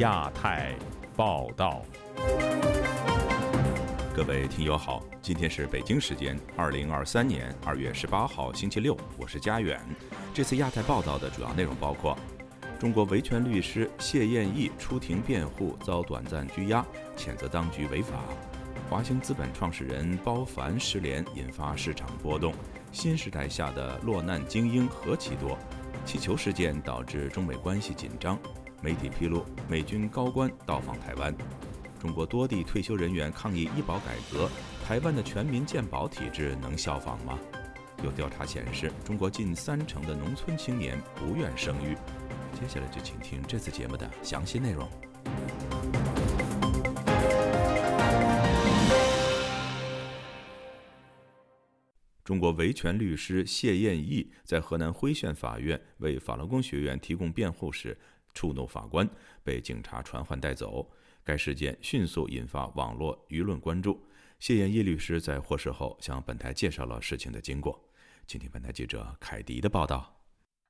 亚太报道，各位听友好，今天是北京时间二零二三年二月十八号星期六，我是佳远。这次亚太报道的主要内容包括：中国维权律师谢燕毅出庭辩护遭短暂拘押，谴责当局违法；华兴资本创始人包凡失联，引发市场波动；新时代下的落难精英何其多；气球事件导致中美关系紧张。媒体披露，美军高官到访台湾。中国多地退休人员抗议医保改革，台湾的全民健保体制能效仿吗？有调查显示，中国近三成的农村青年不愿生育。接下来就请听这次节目的详细内容。中国维权律师谢燕义在河南辉县法院为法轮功学员提供辩护时。触怒法官，被警察传唤带走。该事件迅速引发网络舆论关注。谢燕义律师在获释后向本台介绍了事情的经过。请听本台记者凯迪的报道。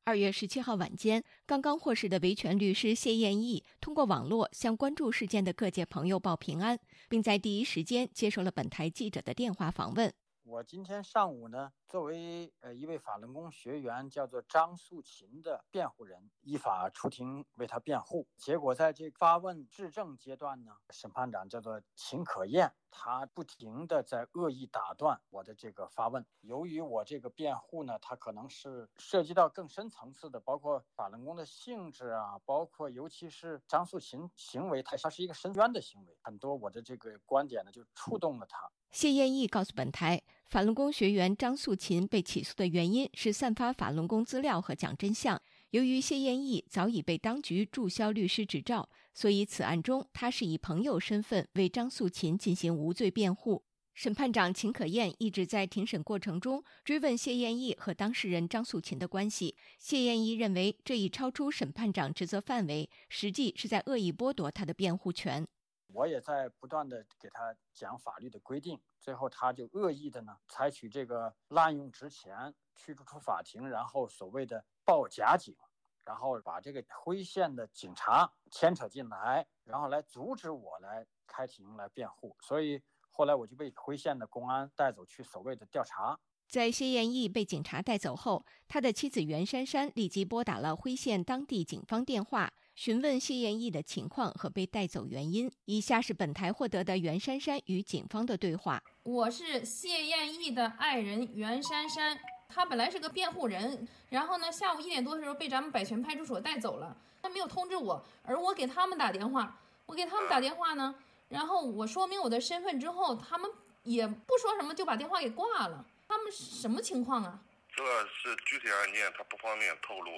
二月十七号晚间，刚刚获释的维权律师谢燕义通过网络向关注事件的各界朋友报平安，并在第一时间接受了本台记者的电话访问。我今天上午呢，作为呃一位法轮功学员，叫做张素琴的辩护人，依法出庭为他辩护。结果在这发问质证阶段呢，审判长叫做秦可燕，他不停的在恶意打断我的这个发问。由于我这个辩护呢，它可能是涉及到更深层次的，包括法轮功的性质啊，包括尤其是张素琴行为，他他是一个深渊的行为，很多我的这个观点呢就触动了他。谢燕义告诉本台，法轮功学员张素琴被起诉的原因是散发法轮功资料和讲真相。由于谢艳义早已被当局注销律师执照，所以此案中他是以朋友身份为张素琴进行无罪辩护。审判长秦可燕一直在庭审过程中追问谢艳义和当事人张素琴的关系。谢艳义认为这已超出审判长职责范围，实际是在恶意剥夺他的辩护权。我也在不断的给他讲法律的规定，最后他就恶意的呢采取这个滥用职权驱逐出法庭，然后所谓的报假警，然后把这个辉县的警察牵扯进来，然后来阻止我来开庭来辩护，所以后来我就被辉县的公安带走去所谓的调查。在谢艳毅被警察带走后，他的妻子袁姗姗立即拨打了辉县当地警方电话。询问谢艳毅的情况和被带走原因。以下是本台获得的袁姗姗与警方的对话：我是谢艳毅的爱人袁姗姗，她本来是个辩护人，然后呢，下午一点多的时候被咱们百泉派出所带走了，他没有通知我，而我给他们打电话，我给他们打电话呢，然后我说明我的身份之后，他们也不说什么就把电话给挂了。他们什么情况啊？这是具体案件，他不方便透露。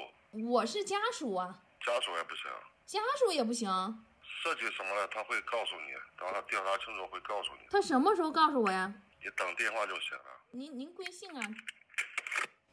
我是家属啊。家属也不行，家属也不行。涉及什么了，他会告诉你，等他调查清楚会告诉你。他什么时候告诉我呀？你等电话就行了。您您贵姓啊？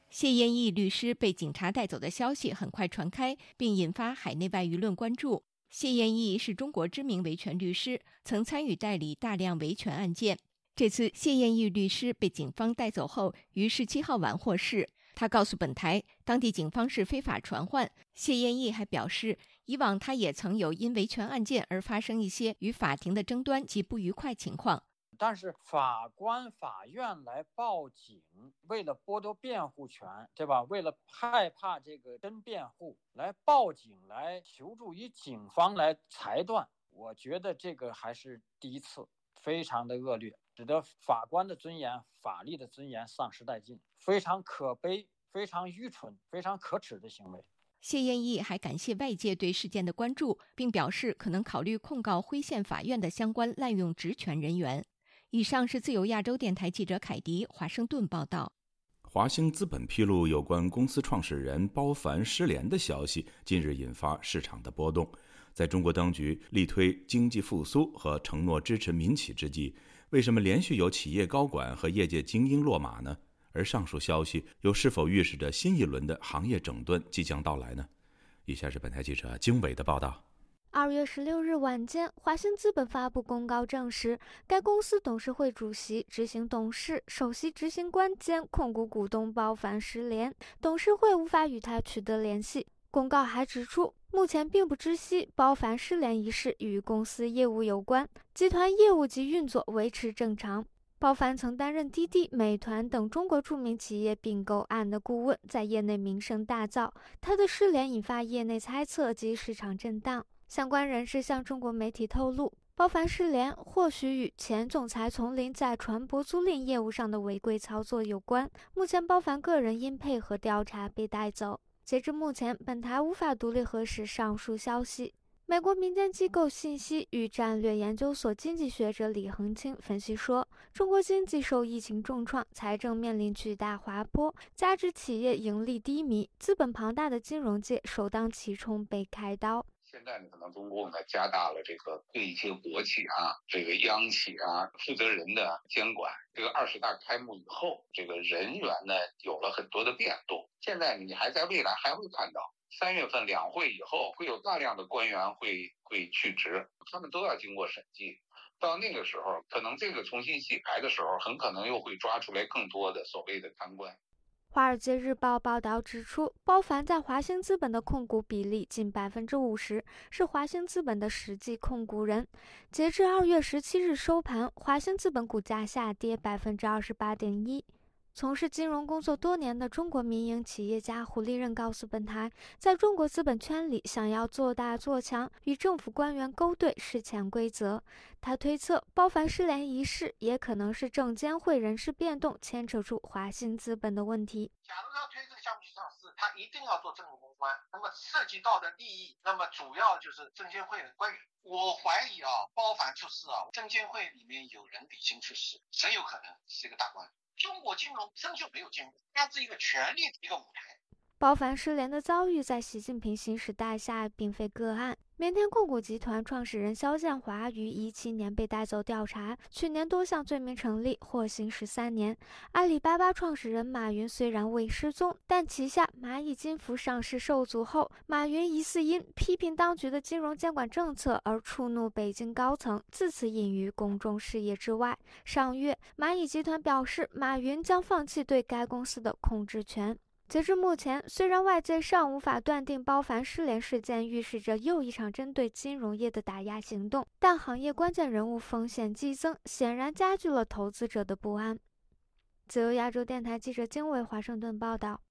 谢燕义律师被警察带走的消息很快传开，并引发海内外舆论关注。谢燕义是中国知名维权律师，曾参与代理大量维权案件。这次谢艳义律师被警方带走后，于十七号晚获释。他告诉本台，当地警方是非法传唤。谢艳义还表示，以往他也曾有因维权案件而发生一些与法庭的争端及不愉快情况。但是法官、法院来报警，为了剥夺辩护权，对吧？为了害怕这个真辩护，来报警来求助于警方来裁断，我觉得这个还是第一次，非常的恶劣。使得法官的尊严、法律的尊严丧失殆尽，非常可悲、非常愚蠢、非常可耻的行为。谢燕义还感谢外界对事件的关注，并表示可能考虑控告辉县法院的相关滥用职权人员。以上是自由亚洲电台记者凯迪华盛顿报道。华兴资本披露有关公司创始人包凡失联的消息，近日引发市场的波动。在中国当局力推经济复苏和承诺支持民企之际，为什么连续有企业高管和业界精英落马呢？而上述消息又是否预示着新一轮的行业整顿即将到来呢？以下是本台记者经纬的报道。二月十六日晚间，华兴资本发布公告证实，该公司董事会主席、执行董事、首席执行官兼控股股东包凡失联，董事会无法与他取得联系。公告还指出，目前并不知悉包凡失联一事与公司业务有关，集团业务及运作维持正常。包凡曾担任滴滴、美团等中国著名企业并购案的顾问，在业内名声大噪。他的失联引发业内猜测及市场震荡。相关人士向中国媒体透露，包凡失联或许与前总裁丛林在船舶租赁业务上的违规操作有关。目前，包凡个人因配合调查被带走。截至目前，本台无法独立核实上述消息。美国民间机构信息与战略研究所经济学者李恒清分析说，中国经济受疫情重创，财政面临巨大滑坡，加之企业盈利低迷，资本庞大的金融界首当其冲被开刀。现在呢，可能中共呢加大了这个对一些国企啊、这个央企啊负责人的监管。这个二十大开幕以后，这个人员呢有了很多的变动。现在你还在未来还会看到。三月份两会以后，会有大量的官员会会去职，他们都要经过审计。到那个时候，可能这个重新洗牌的时候，很可能又会抓出来更多的所谓的贪官。《华尔街日报》报道指出，包凡在华兴资本的控股比例近百分之五十，是华兴资本的实际控股人。截至二月十七日收盘，华兴资本股价下跌百分之二十八点一。从事金融工作多年的中国民营企业家胡立任告诉本台，在中国资本圈里，想要做大做强，与政府官员勾兑是潜规则。他推测，包凡失联一事也可能是证监会人事变动牵扯出华兴资本的问题。假如要推这个项目去上市，他一定要做政府公关，那么涉及到的利益，那么主要就是证监会的官员。我怀疑啊，包凡出事啊，证监会里面有人已经出事，谁有可能是一个大官？中国金融生就没有进步，它是一个权力的一个舞台。包凡失联的遭遇在习近平新时代下并非个案。明天控股集团创始人肖建华于一七年被带走调查，去年多项罪名成立，获刑十三年。阿里巴巴创始人马云虽然未失踪，但旗下蚂蚁金服上市受阻后，马云疑似因批评当局的金融监管政策而触怒北京高层，自此隐于公众视野之外。上月，蚂蚁集团表示，马云将放弃对该公司的控制权。截至目前，虽然外界尚无法断定包凡失联事件预示着又一场针对金融业的打压行动，但行业关键人物风险激增，显然加剧了投资者的不安。自由亚洲电台记者经纬华盛顿报道。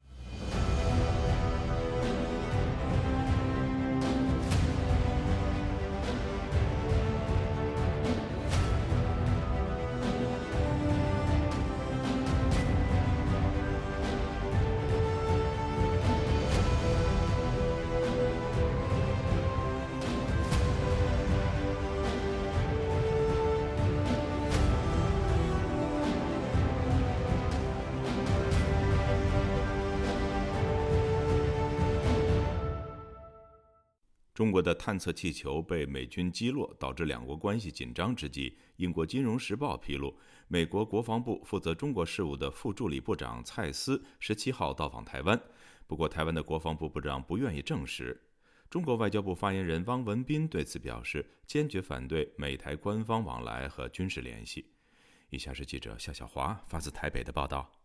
中国的探测气球被美军击落，导致两国关系紧张之际，英国《金融时报》披露，美国国防部负责中国事务的副助理部长蔡斯十七号到访台湾。不过，台湾的国防部部长不愿意证实。中国外交部发言人汪文斌对此表示，坚决反对美台官方往来和军事联系。以下是记者夏小华发自台北的报道。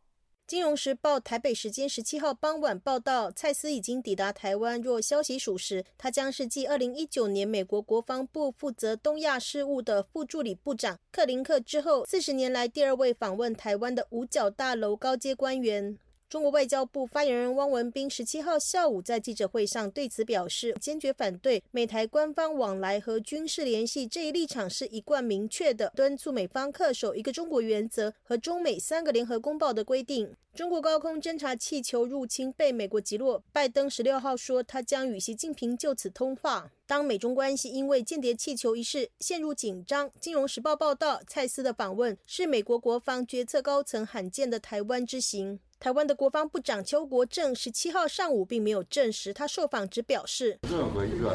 金融时报台北时间十七号傍晚报道，蔡斯已经抵达台湾。若消息属实，他将是继二零一九年美国国防部负责东亚事务的副助理部长克林克之后，四十年来第二位访问台湾的五角大楼高阶官员。中国外交部发言人汪文斌十七号下午在记者会上对此表示，坚决反对美台官方往来和军事联系这一立场是一贯明确的，敦促美方恪守一个中国原则和中美三个联合公报的规定。中国高空侦察气球入侵被美国击落，拜登十六号说他将与习近平就此通话。当美中关系因为间谍气球一事陷入紧张，金融时报报道，蔡斯的访问是美国国防决策高层罕见的台湾之行。台湾的国防部长邱国正十七号上午并没有证实，他受访只表示，任何一个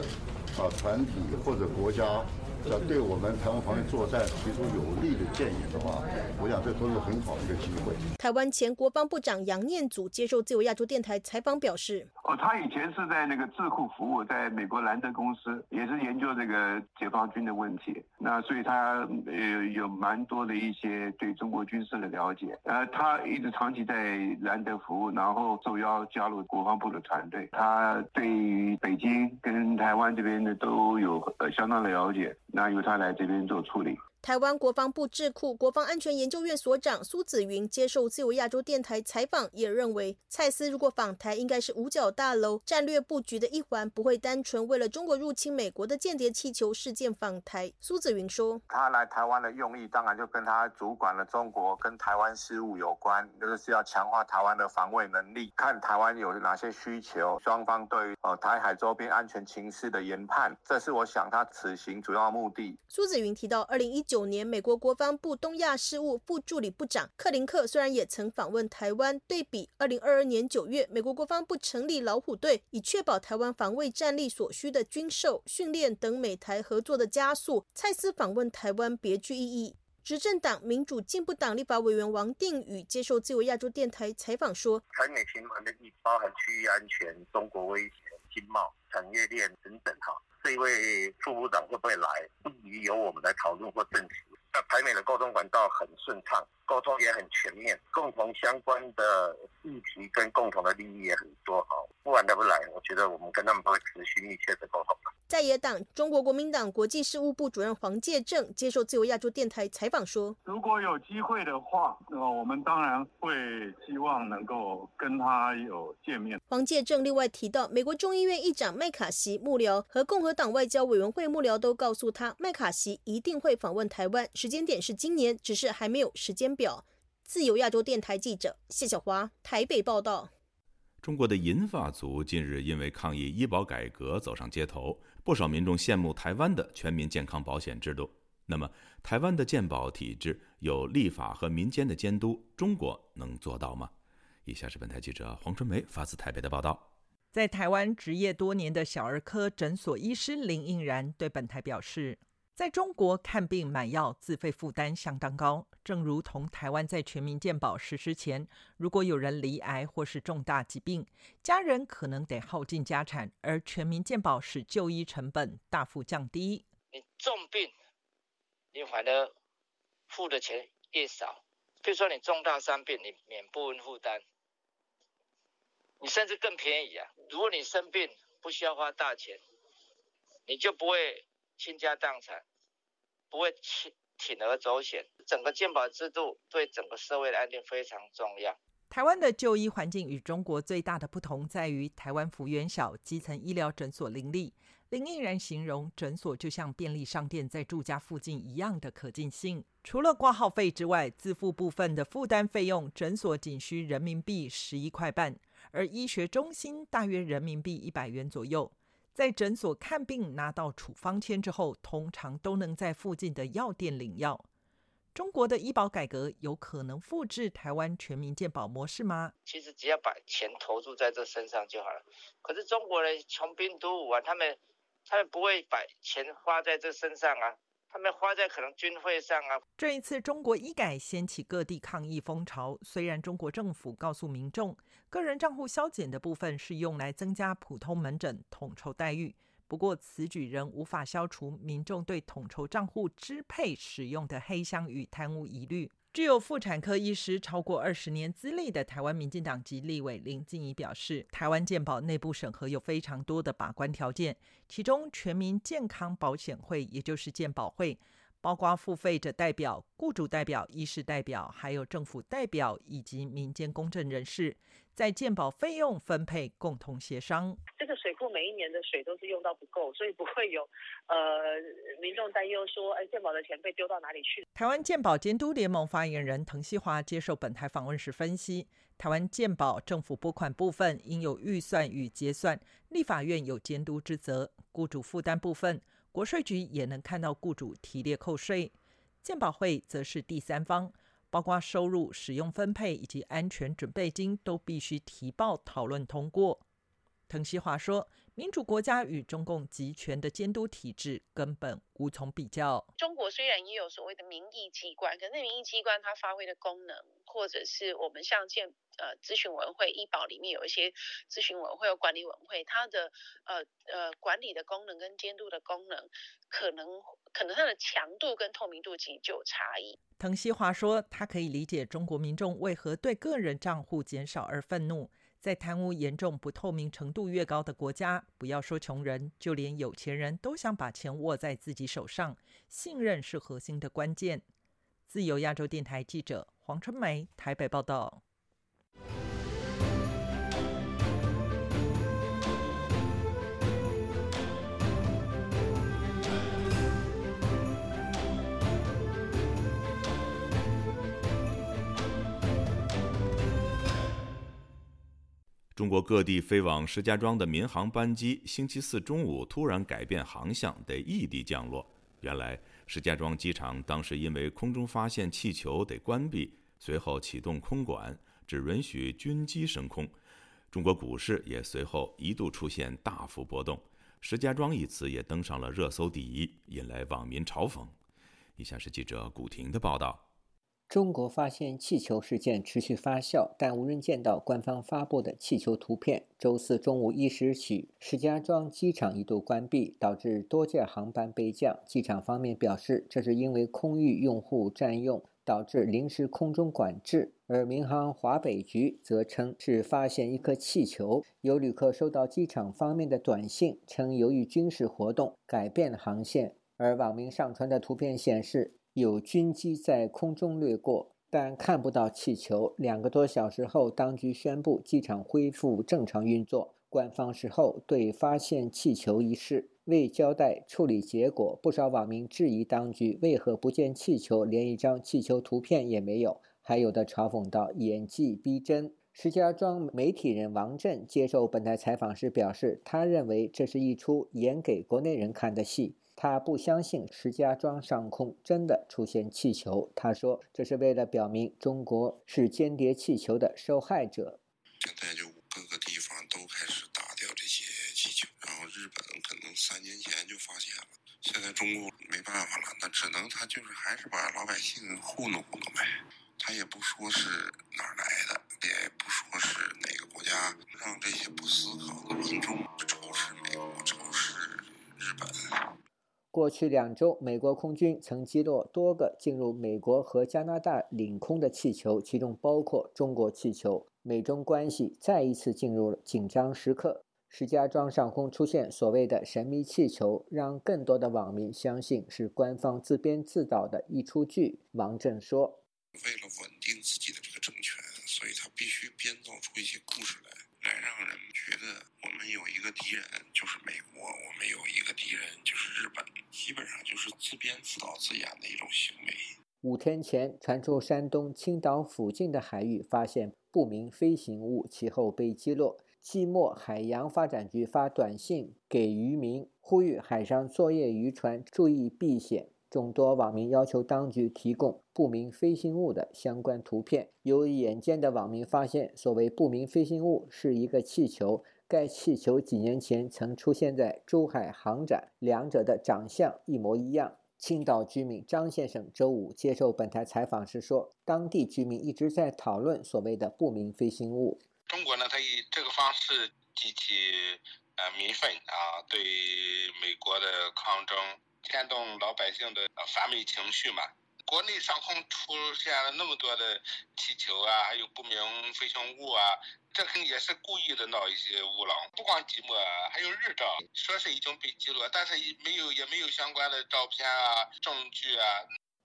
啊团体或者国家要对我们台湾防卫作战提出有利的建议的话，我想这都是很好的一个机会。台湾前国防部长杨念祖接受自由亚洲电台采访表示：“哦，他以前是在那个智库服务，在美国兰德公司，也是研究这个解放军的问题。那所以他呃有蛮多的一些对中国军事的了解。呃，他一直长期在兰德服务，然后受邀加入国防部的团队。他对于北京跟台湾这边的都有呃相当的了解。那由他来这边做处理。”台湾国防部智库国防安全研究院所长苏子云接受自由亚洲电台采访，也认为蔡司如果访台，应该是五角大楼战略布局的一环，不会单纯为了中国入侵美国的间谍气球事件访台。苏子云说：“他来台湾的用意，当然就跟他主管了中国跟台湾事务有关，就是要强化台湾的防卫能力，看台湾有哪些需求，双方对呃台海周边安全情势的研判，这是我想他此行主要目的。”苏子云提到，二零一九年，美国国防部东亚事务副助理部长克林克虽然也曾访问台湾，对比二零二二年九月，美国国防部成立老虎队，以确保台湾防卫战力所需的军售、训练等美台合作的加速。蔡司访问台湾别具意义。执政党民主进步党立法委员王定宇接受自由亚洲电台采访说：“台美循环的意包含区域安全、中国威胁、经贸、产业链等等。哈，这一位副部长会不会来，不宜由我们来讨论或证实。”那台美的沟通管道很顺畅，沟通也很全面，共同相关的议题跟共同的利益也很多。哈，不管他不来，我觉得我们跟他们会持续密切的沟通。在野党中国国民党国际事务部主任黄介正接受自由亚洲电台采访说：“如果有机会的话，那么我们当然会希望能够跟他有见面。”黄介正另外提到，美国众议院议长麦卡锡幕僚和共和党外交委员会幕僚都告诉他，麦卡锡一定会访问台湾，时间点是今年，只是还没有时间表。自由亚洲电台记者谢小华台北报道。中国的银发族近日因为抗议医保改革走上街头。不少民众羡慕台湾的全民健康保险制度。那么，台湾的健保体制有立法和民间的监督，中国能做到吗？以下是本台记者黄春梅发自台北的报道。在台湾执业多年的小儿科诊所医师林应然对本台表示。在中国看病买药自费负担相当高，正如同台湾在全民健保实施前，如果有人罹癌或是重大疾病，家人可能得耗尽家产，而全民健保使就医成本大幅降低。你重病，你反而付的钱越少。比如说你重大伤病，你免部分负担，你甚至更便宜啊！如果你生病不需要花大钱，你就不会。倾家荡产，不会铤铤而走险。整个健保制度对整个社会的安定非常重要。台湾的就医环境与中国最大的不同在于，台湾幅员小，基层医疗诊所林立。林毅然形容诊所就像便利商店在住家附近一样的可进性。除了挂号费之外，自付部分的负担费用，诊所仅需人民币十一块半，而医学中心大约人民币一百元左右。在诊所看病拿到处方签之后，通常都能在附近的药店领药。中国的医保改革有可能复制台湾全民健保模式吗？其实只要把钱投注在这身上就好了。可是中国人穷兵黩武啊，他们他们不会把钱花在这身上啊。他们花在可能军费上啊。这一次中国医改掀起各地抗议风潮。虽然中国政府告诉民众，个人账户消减的部分是用来增加普通门诊统筹待遇，不过此举仍无法消除民众对统筹账户支配使用的黑箱与贪污疑虑。具有妇产科医师超过二十年资历的台湾民进党籍立委林静怡表示，台湾健保内部审核有非常多的把关条件，其中全民健康保险会，也就是健保会，包括付费者代表、雇主代表、医师代表，还有政府代表以及民间公证人士。在健保费用分配共同协商。这个水库每一年的水都是用到不够，所以不会有呃民众担忧说，哎，健保的钱被丢到哪里去？台湾健保监督联盟发言人滕西华接受本台访问时分析，台湾健保政府拨款部分应有预算与结算，立法院有监督之责；雇主负担部分，国税局也能看到雇主提列扣税，鉴保会则是第三方。包括收入、使用分配以及安全准备金，都必须提报讨论通过。滕西华说：“民主国家与中共集权的监督体制根本无从比较。中国虽然也有所谓的民意机关，可是民意机关它发挥的功能，或者是我们像建呃咨询委员会、医保里面有一些咨询委员会、管理委员会，它的呃呃管理的功能跟监督的功能，可能可能它的强度跟透明度其实就有差异。”滕西华说：“他可以理解中国民众为何对个人账户减少而愤怒。”在贪污严重、不透明程度越高的国家，不要说穷人，就连有钱人都想把钱握在自己手上。信任是核心的关键。自由亚洲电台记者黄春梅台北报道。中国各地飞往石家庄的民航班机，星期四中午突然改变航向，得异地降落。原来，石家庄机场当时因为空中发现气球得关闭，随后启动空管，只允许军机升空。中国股市也随后一度出现大幅波动，石家庄一词也登上了热搜第一，引来网民嘲讽。以下是记者古婷的报道。中国发现气球事件持续发酵，但无人见到官方发布的气球图片。周四中午一时许，石家庄机场一度关闭，导致多架航班备降。机场方面表示，这是因为空域用户占用，导致临时空中管制。而民航华北局则称是发现一颗气球。有旅客收到机场方面的短信，称由于军事活动改变航线。而网民上传的图片显示。有军机在空中掠过，但看不到气球。两个多小时后，当局宣布机场恢复正常运作。官方事后对发现气球一事未交代处理结果，不少网民质疑当局为何不见气球，连一张气球图片也没有。还有的嘲讽道：“演技逼真。”石家庄媒体人王震接受本台采访时表示，他认为这是一出演给国内人看的戏。他不相信石家庄上空真的出现气球。他说：“这是为了表明中国是间谍气球的受害者。”现在就各个地方都开始打掉这些气球，然后日本可能三年前就发现了。现在中国没办法了，那只能他就是还是把老百姓糊弄糊弄呗。他也不说是哪儿来的，也不说是哪个国家，让这些不思考的民众仇视美国，仇视日本。过去两周，美国空军曾击落多个进入美国和加拿大领空的气球，其中包括中国气球。美中关系再一次进入了紧张时刻。石家庄上空出现所谓的神秘气球，让更多的网民相信是官方自编自导的一出剧。王震说：“为了稳定自己的这个政权，所以他必须编造出一些故事来。”来让人觉得我们有一个敌人就是美国，我们有一个敌人就是日本，基本上就是自编自导自演的一种行为。五天前传出山东青岛附近的海域发现不明飞行物，其后被击落。季末海洋发展局发短信给渔民，呼吁海上作业渔船注意避险。众多网民要求当局提供不明飞行物的相关图片。有眼尖的网民发现，所谓不明飞行物是一个气球，该气球几年前曾出现在珠海航展，两者的长相一模一样。青岛居民张先生周五接受本台采访时说，当地居民一直在讨论所谓的不明飞行物。中国呢，它以这个方式激起呃民愤啊，对美国的抗争。牵动老百姓的反美情绪嘛？国内上空出现了那么多的气球啊，还有不明飞行物啊，这肯定也是故意的闹一些乌龙。不光寂寞，还有日照，说是已经被击落，但是没有也没有相关的照片啊、证据啊。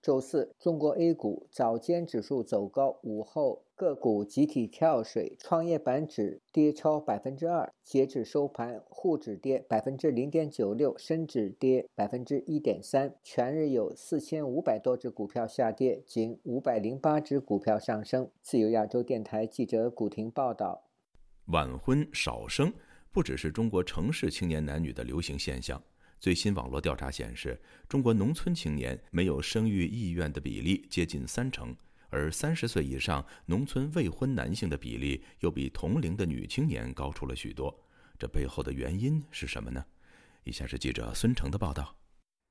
周四，中国 A 股早间指数走高，午后个股集体跳水，创业板指跌超百分之二。截至收盘，沪指跌百分之零点九六，深指跌百分之一点三。全日有四千五百多只股票下跌，仅五百零八只股票上升。自由亚洲电台记者古婷报道。晚婚少生不只是中国城市青年男女的流行现象。最新网络调查显示，中国农村青年没有生育意愿的比例接近三成，而三十岁以上农村未婚男性的比例又比同龄的女青年高出了许多。这背后的原因是什么呢？以下是记者孙成的报道。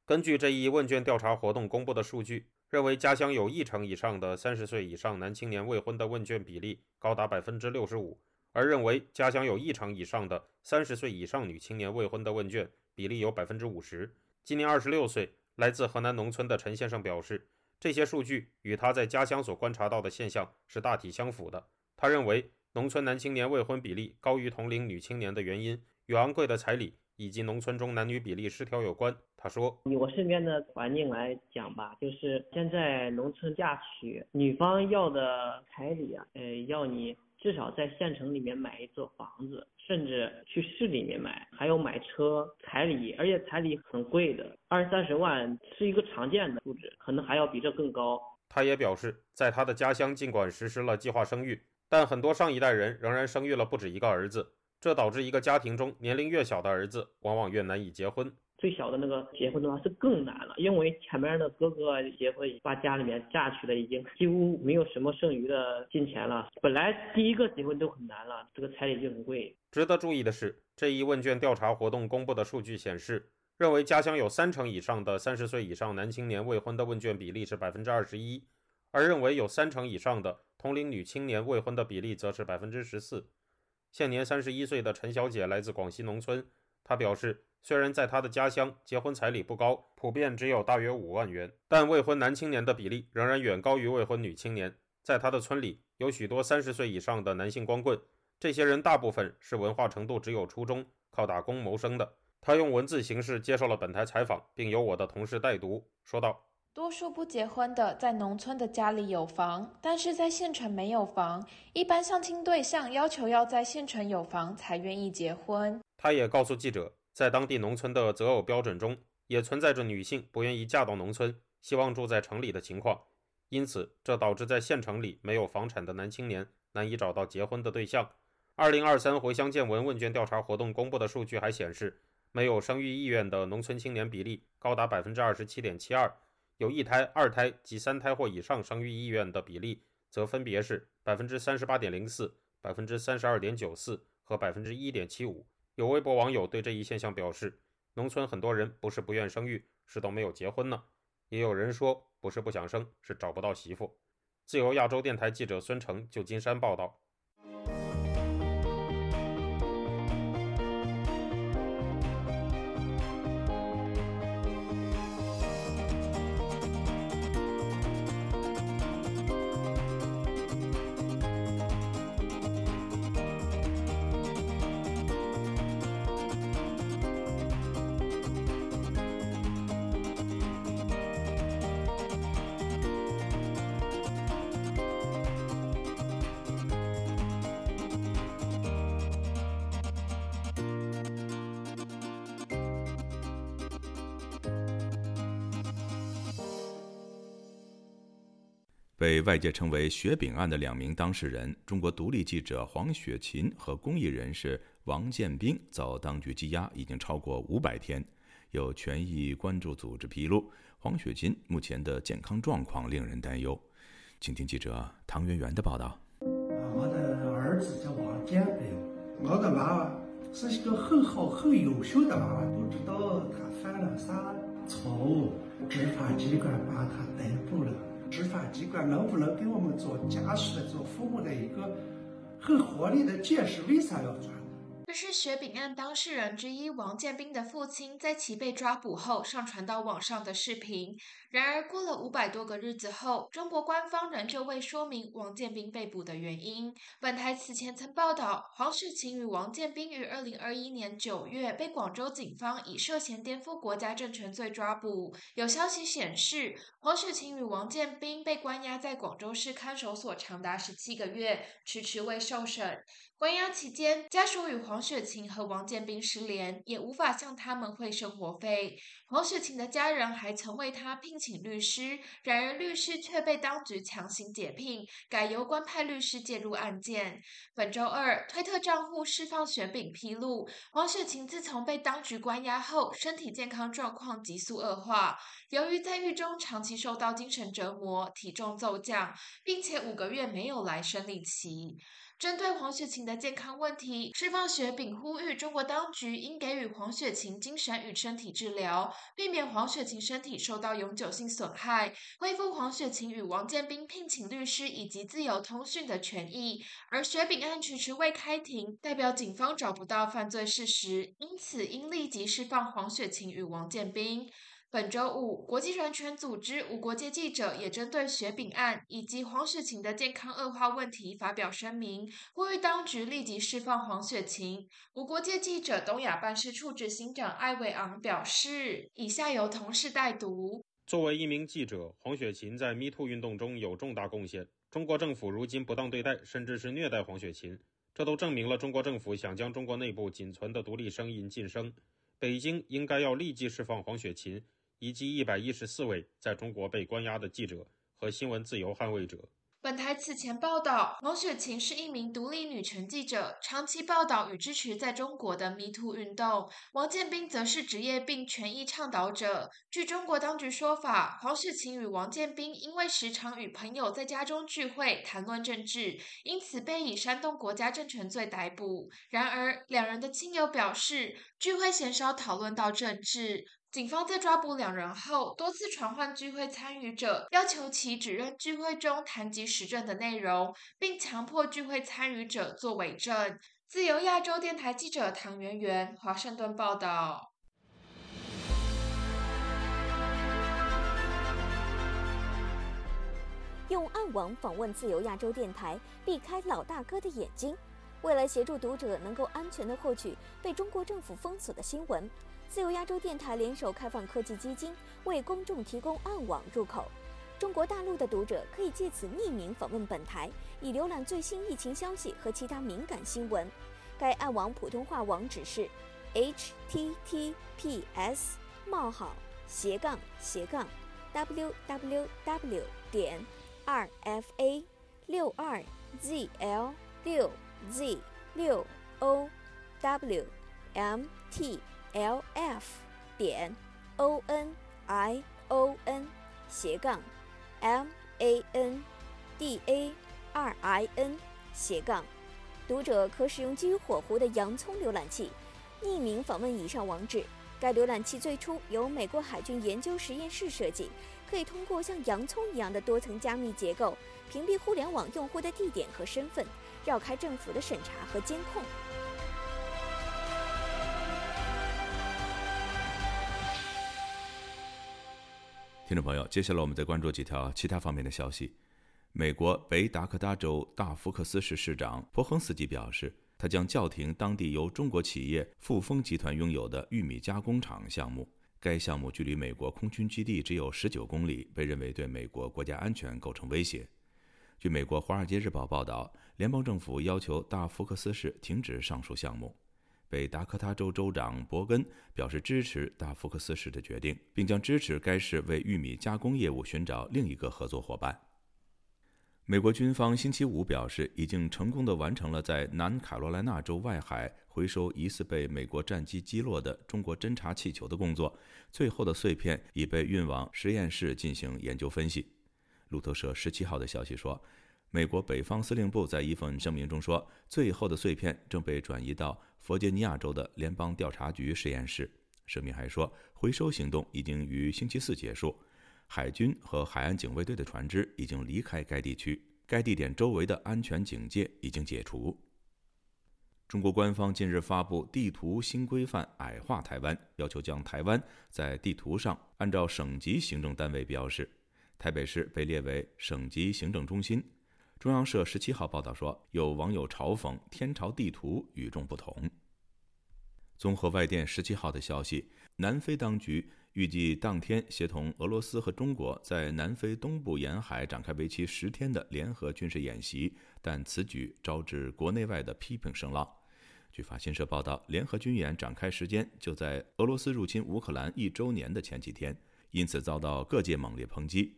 根据这一问卷调查活动公布的数据，认为家乡有一成以上的三十岁以上男青年未婚的问卷比例高达百分之六十五，而认为家乡有一成以上的三十岁以上女青年未婚的问卷比例有百分之五十。今年二十六岁，来自河南农村的陈先生表示，这些数据与他在家乡所观察到的现象是大体相符的。他认为。农村男青年未婚比例高于同龄女青年的原因与昂贵的彩礼以及农村中男女比例失调有关。他说：“以我身边的环境来讲吧，就是现在农村嫁娶，女方要的彩礼啊，呃，要你至少在县城里面买一座房子，甚至去市里面买，还有买车彩礼，而且彩礼很贵的，二三十万是一个常见的数值，可能还要比这更高。”他也表示，在他的家乡，尽管实施了计划生育。但很多上一代人仍然生育了不止一个儿子，这导致一个家庭中年龄越小的儿子往往越难以结婚。最小的那个结婚的话是更难了，因为前面的哥哥结婚把家里面嫁娶的已经几乎没有什么剩余的金钱了。本来第一个结婚都很难了，这个彩礼就很贵。值得注意的是，这一问卷调查活动公布的数据显示，认为家乡有三成以上的三十岁以上男青年未婚的问卷比例是百分之二十一，而认为有三成以上的。同龄女青年未婚的比例则是百分之十四。现年三十一岁的陈小姐来自广西农村，他表示，虽然在他的家乡结婚彩礼不高，普遍只有大约五万元，但未婚男青年的比例仍然远高于未婚女青年。在他的村里，有许多三十岁以上的男性光棍，这些人大部分是文化程度只有初中，靠打工谋生的。他用文字形式接受了本台采访，并由我的同事代读，说道。多数不结婚的在农村的家里有房，但是在县城没有房。一般相亲对象要求要在县城有房才愿意结婚。他也告诉记者，在当地农村的择偶标准中，也存在着女性不愿意嫁到农村，希望住在城里的情况。因此，这导致在县城里没有房产的男青年难以找到结婚的对象。二零二三回乡见闻问卷调查活动公布的数据还显示，没有生育意愿的农村青年比例高达百分之二十七点七二。有一胎、二胎及三胎或以上生育意愿的比例，则分别是百分之三十八点零四、百分之三十二点九四和百分之一点七五。有微博网友对这一现象表示：“农村很多人不是不愿生育，是都没有结婚呢。”也有人说：“不是不想生，是找不到媳妇。”自由亚洲电台记者孙成，旧金山报道。被外界称为“雪饼案”的两名当事人，中国独立记者黄雪琴和公益人士王建兵遭当局羁押已经超过五百天。有权益关注组织披露，黄雪琴目前的健康状况令人担忧。请听记者唐媛媛的报道。我的儿子叫王建兵，我的娃娃是一个很好、很优秀的娃娃，不知道他犯了啥错误，执法机关把他逮捕了。执法机关能不能给我们做家属的、做父母的一个很合理的解释？为啥要转？是雪饼案当事人之一王建斌的父亲在其被抓捕后上传到网上的视频。然而，过了五百多个日子后，中国官方仍旧未说明王建斌被捕的原因。本台此前曾报道，黄世琴与王建斌于二零二一年九月被广州警方以涉嫌颠覆国家政权罪抓捕。有消息显示，黄世琴与王建斌被关押在广州市看守所长达十七个月，迟迟未受审。关押期间，家属与黄雪琴和王建斌失联，也无法向他们汇生活费。黄雪琴的家人还曾为他聘请律师，然而律师却被当局强行解聘，改由官派律师介入案件。本周二，推特账户释放雪饼披露，黄雪琴自从被当局关押后，身体健康状况急速恶化。由于在狱中长期受到精神折磨，体重骤降，并且五个月没有来生理期。针对黄雪琴的健康问题，释放雪饼呼吁中国当局应给予黄雪琴精神与身体治疗，避免黄雪琴身体受到永久性损害，恢复黄雪琴与王建斌聘请律师以及自由通讯的权益。而雪饼案迟迟未开庭，代表警方找不到犯罪事实，因此应立即释放黄雪琴与王建斌。本周五，国际人权组织无国界记者也针对雪饼案以及黄雪琴的健康恶化问题发表声明，呼吁当局立即释放黄雪琴。无国界记者东亚办事处执行长艾伟昂表示：“以下由同事代读。作为一名记者，黄雪琴在 MeToo 运动中有重大贡献。中国政府如今不当对待，甚至是虐待黄雪琴，这都证明了中国政府想将中国内部仅存的独立声音晋升。北京应该要立即释放黄雪琴。”以及一百一十四位在中国被关押的记者和新闻自由捍卫者。本台此前报道，王雪琴是一名独立女权记者，长期报道与支持在中国的 MeToo 运动。王建斌则是职业病权益倡导者。据中国当局说法，黄雪琴与王建斌因为时常与朋友在家中聚会谈论政治，因此被以煽动国家政权罪逮捕。然而，两人的亲友表示，聚会鲜少讨论到政治。警方在抓捕两人后，多次传唤聚会参与者，要求其指认聚会中谈及时政的内容，并强迫聚会参与者作伪证。自由亚洲电台记者唐媛媛，华盛顿报道。用暗网访问自由亚洲电台，避开老大哥的眼睛。为了协助读者能够安全地获取被中国政府封锁的新闻。自由亚洲电台联手开放科技基金，为公众提供暗网入口。中国大陆的读者可以借此匿名访问本台，以浏览最新疫情消息和其他敏感新闻。该暗网普通话网址是：https: 冒号斜杠斜杠 www 点 rfa 六二 zl 六 z 六 ow mt。l f 点 o n i o n 斜杠 m a n d a r i n 斜杠，读者可使用基于火狐的洋葱浏览器，匿名访问以上网址。该浏览器最初由美国海军研究实验室设计，可以通过像洋葱一样的多层加密结构，屏蔽互联网用户的地点和身份，绕开政府的审查和监控。听众朋友，接下来我们再关注几条其他方面的消息。美国北达科他州大福克斯市市长珀亨斯基表示，他将叫停当地由中国企业富丰集团拥有的玉米加工厂项目。该项目距离美国空军基地只有十九公里，被认为对美国国家安全构成威胁。据美国《华尔街日报》报道，联邦政府要求大福克斯市停止上述项目。北达科他州州长伯根表示支持大福克斯市的决定，并将支持该市为玉米加工业务寻找另一个合作伙伴。美国军方星期五表示，已经成功地完成了在南卡罗来纳州外海回收疑似被美国战机击落的中国侦察气球的工作，最后的碎片已被运往实验室进行研究分析。路透社十七号的消息说。美国北方司令部在一份声明中说，最后的碎片正被转移到弗吉尼亚州的联邦调查局实验室。声明还说，回收行动已经于星期四结束，海军和海岸警卫队的船只已经离开该地区，该地点周围的安全警戒已经解除。中国官方近日发布地图新规范，矮化台湾，要求将台湾在地图上按照省级行政单位标示，台北市被列为省级行政中心。中央社十七号报道说，有网友嘲讽“天朝地图与众不同”。综合外电十七号的消息，南非当局预计当天协同俄罗斯和中国在南非东部沿海展开为期十天的联合军事演习，但此举招致国内外的批评声浪。据法新社报道，联合军演展开时间就在俄罗斯入侵乌克兰一周年的前几天，因此遭到各界猛烈抨击。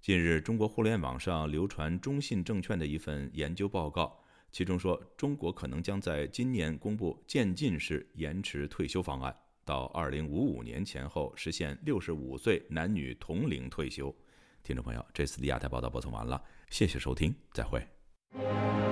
近日，中国互联网上流传中信证券的一份研究报告，其中说，中国可能将在今年公布渐进式延迟退休方案，到二零五五年前后实现六十五岁男女同龄退休。听众朋友，这次的亚太报道播送完了，谢谢收听，再会。